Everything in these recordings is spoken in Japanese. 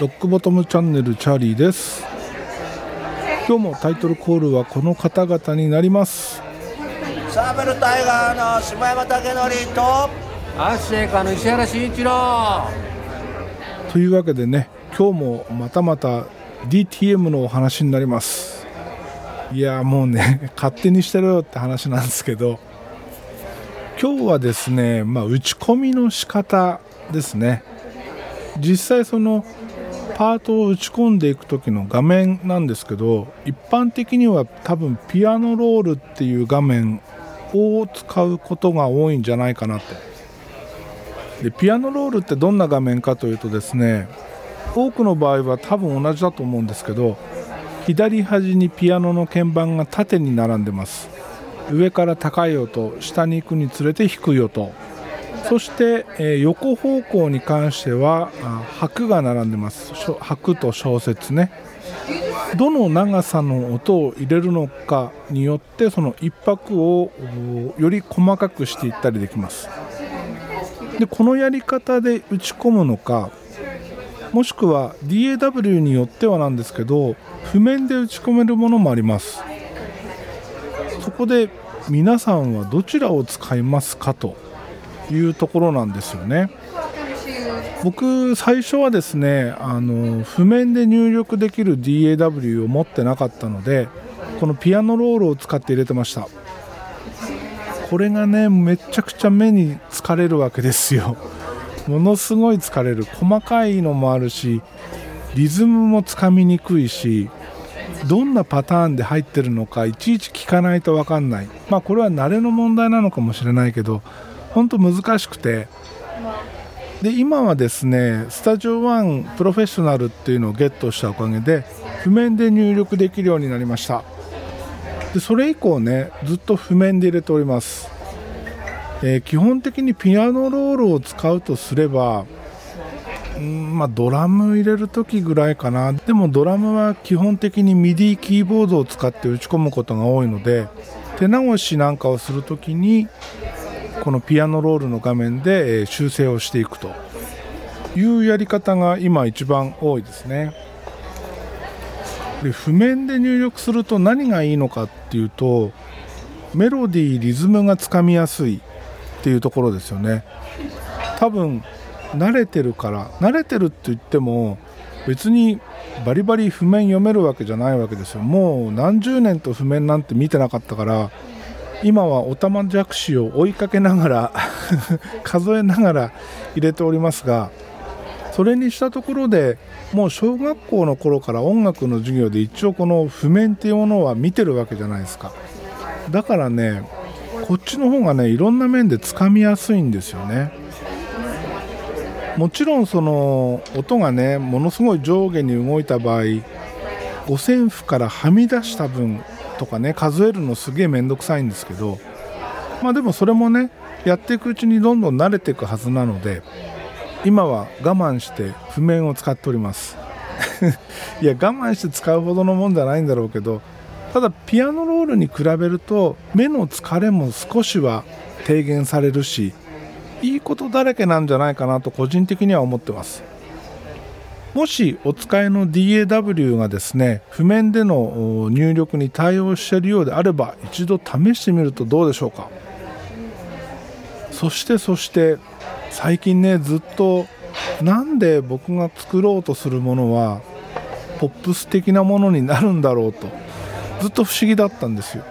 ロックボトムチャンネルチャーリーです。今日もタイトルコールはこの方々になります。サーベルタイガーの下山武則とアッシェイカの石原慎一郎。というわけでね今日もまたまた DTM のお話になりますいやもうね 勝手にしてろよって話なんですけど今日はですね、まあ、打ち込みの仕方ですね。実際そのパートを打ち込んでいく時の画面なんですけど一般的には多分ピアノロールっていう画面を使うことが多いんじゃないかなと。でピアノロールってどんな画面かというとですね多くの場合は多分同じだと思うんですけど左端にピアノの鍵盤が縦に並んでます。上から高い音下に行くにつれて低い音。そして、え、横方向に関しては拍が並んでます。拍と小節ね。どの長さの音を入れるのかによってその1拍をより細かくしていったりできます。でこのやり方で打ち込むのかもしくは DAW によってはなんですけど譜面で打ち込めるものもあります。そこで皆さんはどちらを使いますかというところなんですよね。僕最初はですねあの譜面で入力できる DAW を持ってなかったのでこのピアノロールを使って入れてました。これがねめちゃくちゃ目に疲れるわけですよ。ものすごい疲れる。細かいのもあるしリズムもつかみにくいしどんなパターンで入ってるのかいちいち聞かないと分かんない。まあこれは慣れの問題なのかもしれないけど本当難しくて。で今はですねスタジオ1プロフェッショナルっていうのをゲットしたおかげで譜面で入力できるようになりました。でそれ以降ねずっと譜面で入れております、えー、基本的にピアノロールを使うとすればんまあ、ドラム入れる時ぐらいかな。でもドラムは基本的に MIDI キーボードを使って打ち込むことが多いので手直しなんかをする時にこのピアノロールの画面で修正をしていくと。いうやり方が今一番多いですね。で譜面で入力すると何がいいのかっていうとメロディーリズムがつかみやすい。っていうところですよね。多分慣れてるから慣れてるって言っても別にバリバリ譜面読めるわけじゃないわけですよ。もう何十年と譜面なんて見てなかったから今はおたまじゃくしを追いかけながら 数えながら入れておりますがそれにしたところでもう小学校の頃から音楽の授業で一応この譜面っていうものは見てるわけじゃないですか。だからねこっちの方がねいろんな面でつかみやすいんですよね。もちろんその音がねものすごい上下に動いた場合五線譜からはみ出した分とかね数えるのすげえ面倒くさいんですけどまあでもそれもねやっていくうちにどんどん慣れていくはずなので今は我慢して譜面を使っております。いや我慢して使うほどのもんじゃないんだろうけどただピアノロールに比べると目の疲れも少しは低減されるしいいことだらけなんじゃないかなと個人的には思ってます。もしお使いの DAW がですね譜面での入力に対応しているようであれば一度試してみるとどうでしょうか。そしてそして最近ねずっとなんで僕が作ろうとするものはポップス的なものになるんだろうと。ずっと不思議だったんですよ。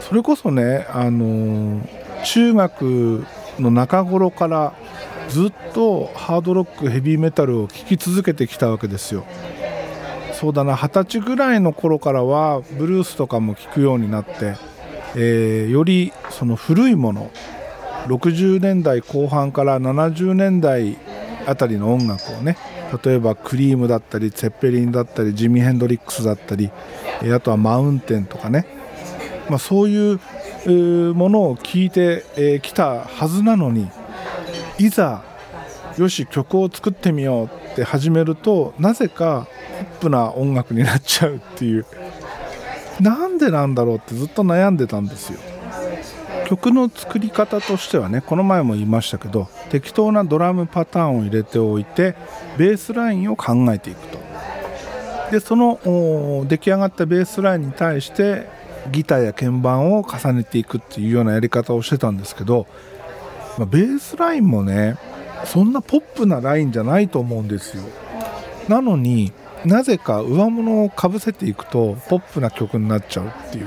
それこそねあの中学の中頃からずっとハードロックヘビーメタルを聴き続けてきたわけですよ。そうだな二十歳ぐらいの頃からはブルースとかも聴くようになって、えー、よりその古いもの60年代後半から70年代あたりの音楽をね例えばクリームだったりツェッペリンだったりジミ・ヘンドリックスだったりあとはマウンテンとかね、まあ、そういうものを聴いてきたはずなのにいざよし曲を作ってみようって始めるとなぜかポップな音楽になっちゃうっていう。なんでなんだろうってずっと悩んでたんですよ。曲の作り方としてはねこの前も言いましたけど適当なドラムパターンを入れておいてベースラインを考えていくと。でその出来上がったベースラインに対してギターや鍵盤を重ねていくっていうようなやり方をしてたんですけど、まあ、ベースラインもねそんなポップなラインじゃないと思うんですよ。なのになぜか上物をかぶせていくとポップな曲になっちゃうっていう。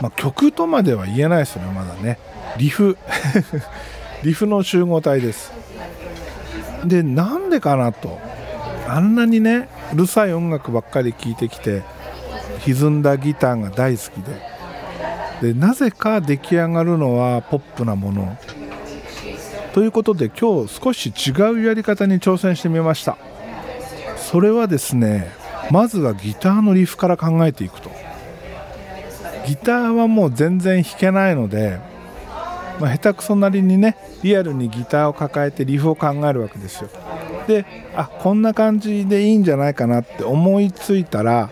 まあ、曲とまでは言えないですよねまだね。リフ。リフの集合体です。でなんでかなと。あんなにねうるさい音楽ばっかり聴いてきて歪んだギターが大好きで。でなぜか出来上がるのはポップなもの。ということで今日少し違うやり方に挑戦してみました。それはですねまずはギターのリフから考えていくと。ギターはもう全然弾けないので、まあ、下手くそなりにねリアルにギターを抱えてリフを考えるわけですよ。であこんな感じでいいんじゃないかなって思いついたら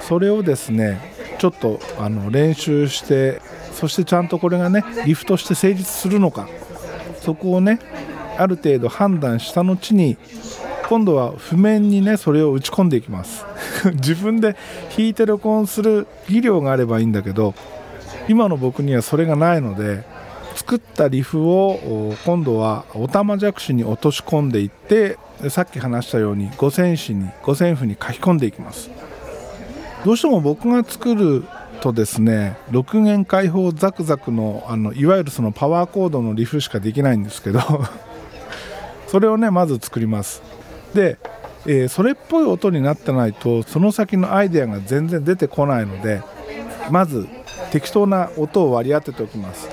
それをですねちょっとあの練習してそしてちゃんとこれがねリフとして成立するのかそこをねある程度判断した後に今度は譜面にねそれを打ち込んでいきます。自分で弾いて録音する技量があればいいんだけど今の僕にはそれがないので作ったリフを今度はおたまじゃくしに落とし込んでいってさっき話したように五線紙に五線譜に書き込んでいきます。どうしても僕が作るとですね6弦開放ザクザクのあのいわゆるそのパワーコードのリフしかできないんですけど それをねまず作ります。で、えー、それっぽい音になってないとその先のアイデアが全然出てこないのでまず適当な音を割り当てておきます、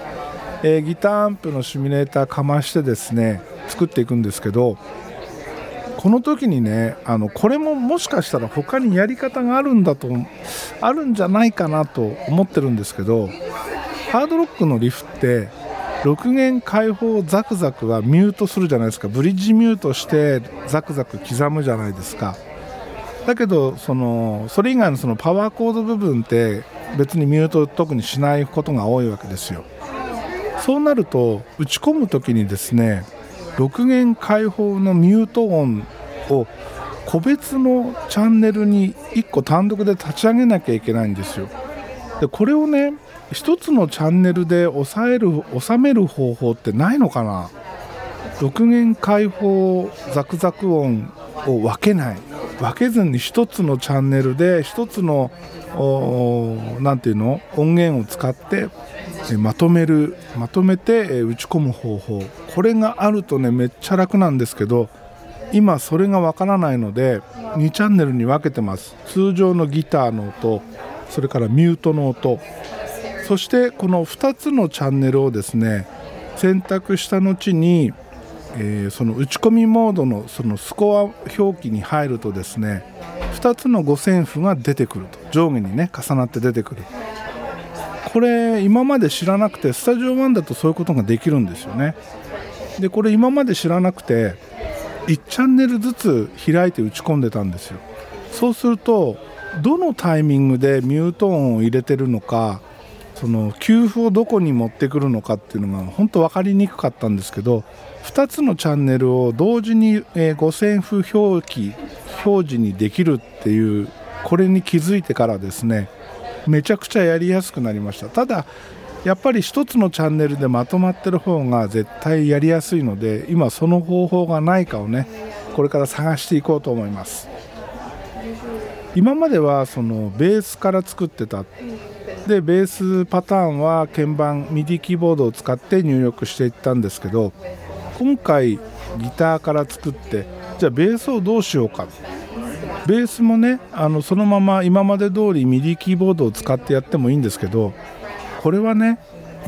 えー、ギターアンプのシミュレーターかましてですね作っていくんですけどこの時にねあのこれももしかしたら他にやり方があるんだとあるんじゃないかなと思ってるんですけどハードロックのリフって6弦開放ザクザクはミュートするじゃないですか。ブリッジミュートしてザクザク刻むじゃないですか。だけどそのそれ以外のそのパワーコード部分って別にミュート特にしないことが多いわけですよ。そうなると打ち込む時にですね6弦開放のミュート音を個別のチャンネルに1個単独で立ち上げなきゃいけないんですよ。でこれをね1つのチャンネルで抑える収める方法ってないのかな。6弦開放ザクザク音を分けない。分けずに1つのチャンネルで1つの何ていうの？音源を使ってまとめるまとめて打ち込む方法。これがあるとねめっちゃ楽なんですけど今それがわからないので2チャンネルに分けてます。通常のギターの音それからミュートの音。そしてこの2つのチャンネルをですね選択した後に、えー、その打ち込みモードのそのスコア表記に入るとですね2つの五線譜が出てくると。上下にね重なって出てくる。これ今まで知らなくてスタジオ1だとそういうことができるんですよね。でこれ今まで知らなくて1チャンネルずつ開いて打ち込んでたんですよ。そうするとどのタイミングでミュート音を入れてるのかその給付をどこに持ってくるのかっていうのが本当分かりにくかったんですけど2つのチャンネルを同時に、え五線譜表記表示にできるっていうこれに気づいてからですねめちゃくちゃやりやすくなりました。ただやっぱり1つのチャンネルでまとまってる方が絶対やりやすいので今その方法がないかをねこれから探していこうと思います。今まではそのベースから作ってた。でベースパターンは鍵盤 MIDI キーボードを使って入力していったんですけど今回ギターから作ってじゃあベースをどうしようか。ベースもねあのそのまま今まで通り MIDI キーボードを使ってやってもいいんですけどこれはね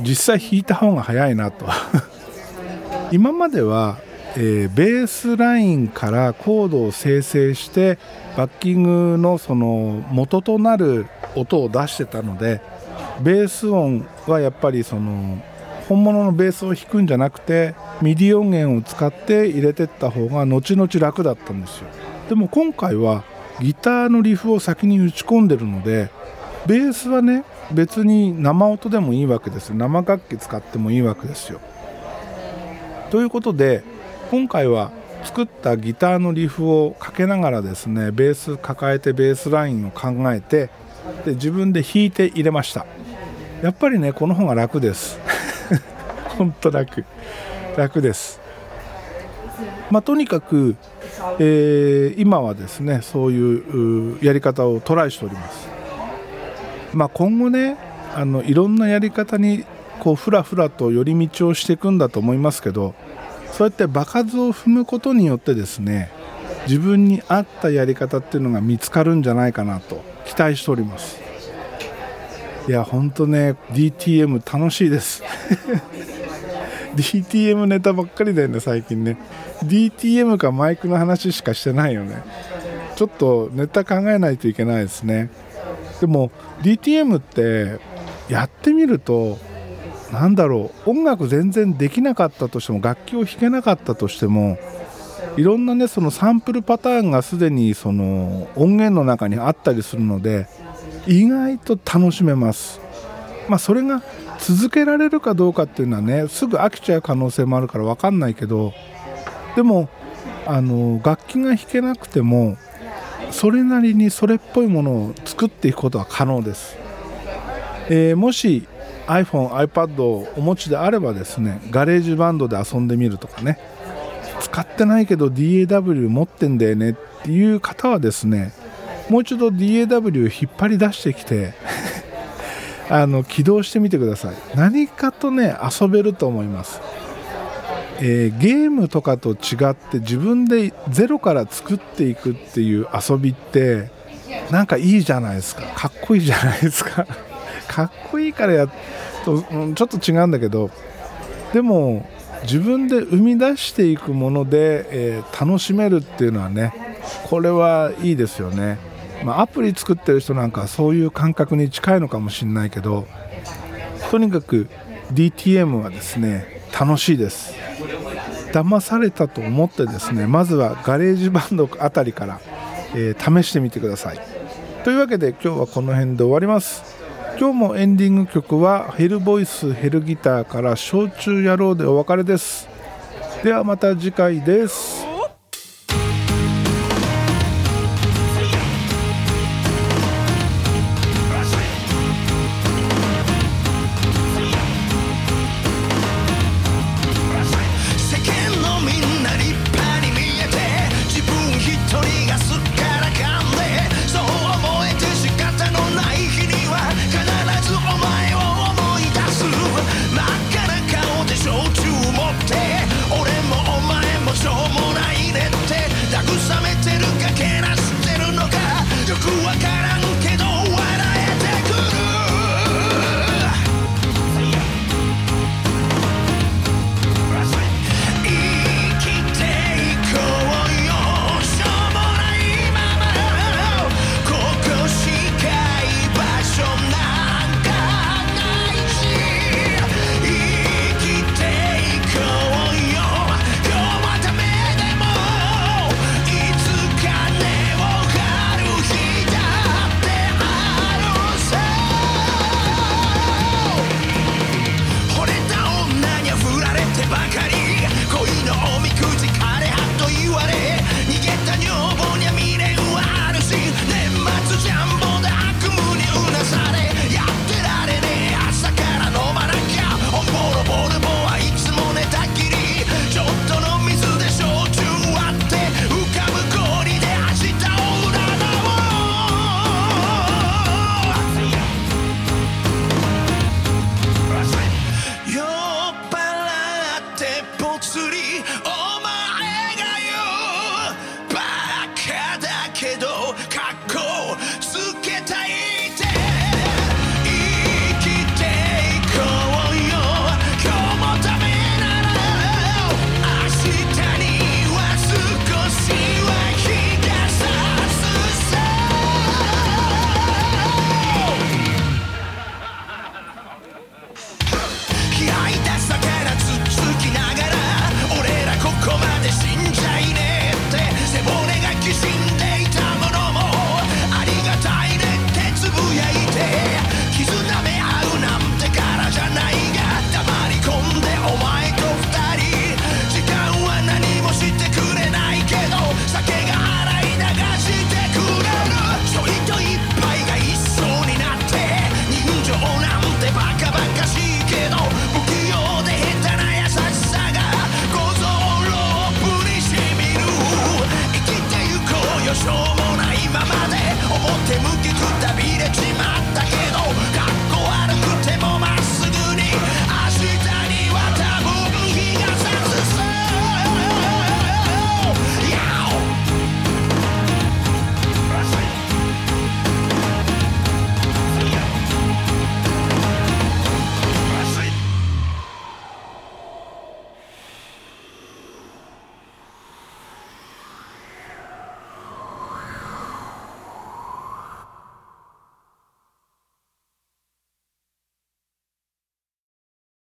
実際弾いた方が早いなと。今までは、えー、ベースラインからコードを生成してバッキングのその元となる音を出してたのでベース音はやっぱりその本物のベースを弾くんじゃなくて MIDI 音源を使って入れてった方が後々楽だったんですよ。でも今回はギターのリフを先に打ち込んでるのでベースはね別に生音でもいいわけです生楽器使ってもいいわけですよ。ということで今回は作ったギターのリフをかけながらですねベース抱えてベースラインを考えてで自分で弾いて入れました。やっぱりねこの方が楽です。本当楽。楽です。まあ、とにかく、えー、今はですねそういうやり方をトライしております、まあ、今後ねあのいろんなやり方にこうふらふらと寄り道をしていくんだと思いますけどそうやって場数を踏むことによってですね自分に合ったやり方っていうのが見つかるんじゃないかなと期待しております。いやほんとね DTM 楽しいです。DTM ネタばっかりだよね最近ね。DTM かマイクの話しかしてないよね。ちょっとネタ考えないといけないですね。でも DTM ってやってみるとなんだろう音楽全然できなかったとしても楽器を弾けなかったとしてもいろんなねそのサンプルパターンがすでにその音源の中にあったりするので意外と楽しめます。まあそれが続けられるかどうかっていうのはねすぐ飽きちゃう可能性もあるから分かんないけどでもあの楽器が弾けなくてもそれなりにそれっぽいものを作っていくことは可能です、えー、もし iPhone、iPad をお持ちであればですね GarageBand で遊んでみるとかね。使ってないけど DAW 持ってんだよねっていう方はですねもう一度 DAW を引っ張り出してきて あの起動してみてください。何かとね遊べると思います。えー、ゲームとかと違って自分でゼロから作っていくっていう遊びってなんかいいじゃないですか。かっこいいじゃないですか。かっこいいからやと、うん、ちょっと違うんだけどでも自分で生み出していくもので、えー、楽しめるっていうのはねこれはいいですよね、まあ、アプリ作ってる人なんかそういう感覚に近いのかもしれないけどとにかく DTM はですね楽しいです。騙されたと思ってですねまずは GarageBand あたりから、えー、試してみてください。というわけで今日はこの辺で終わります。今日もエンディング曲はヘルボイスヘルギターから焼酎野郎でお別れです。ではまた次回です。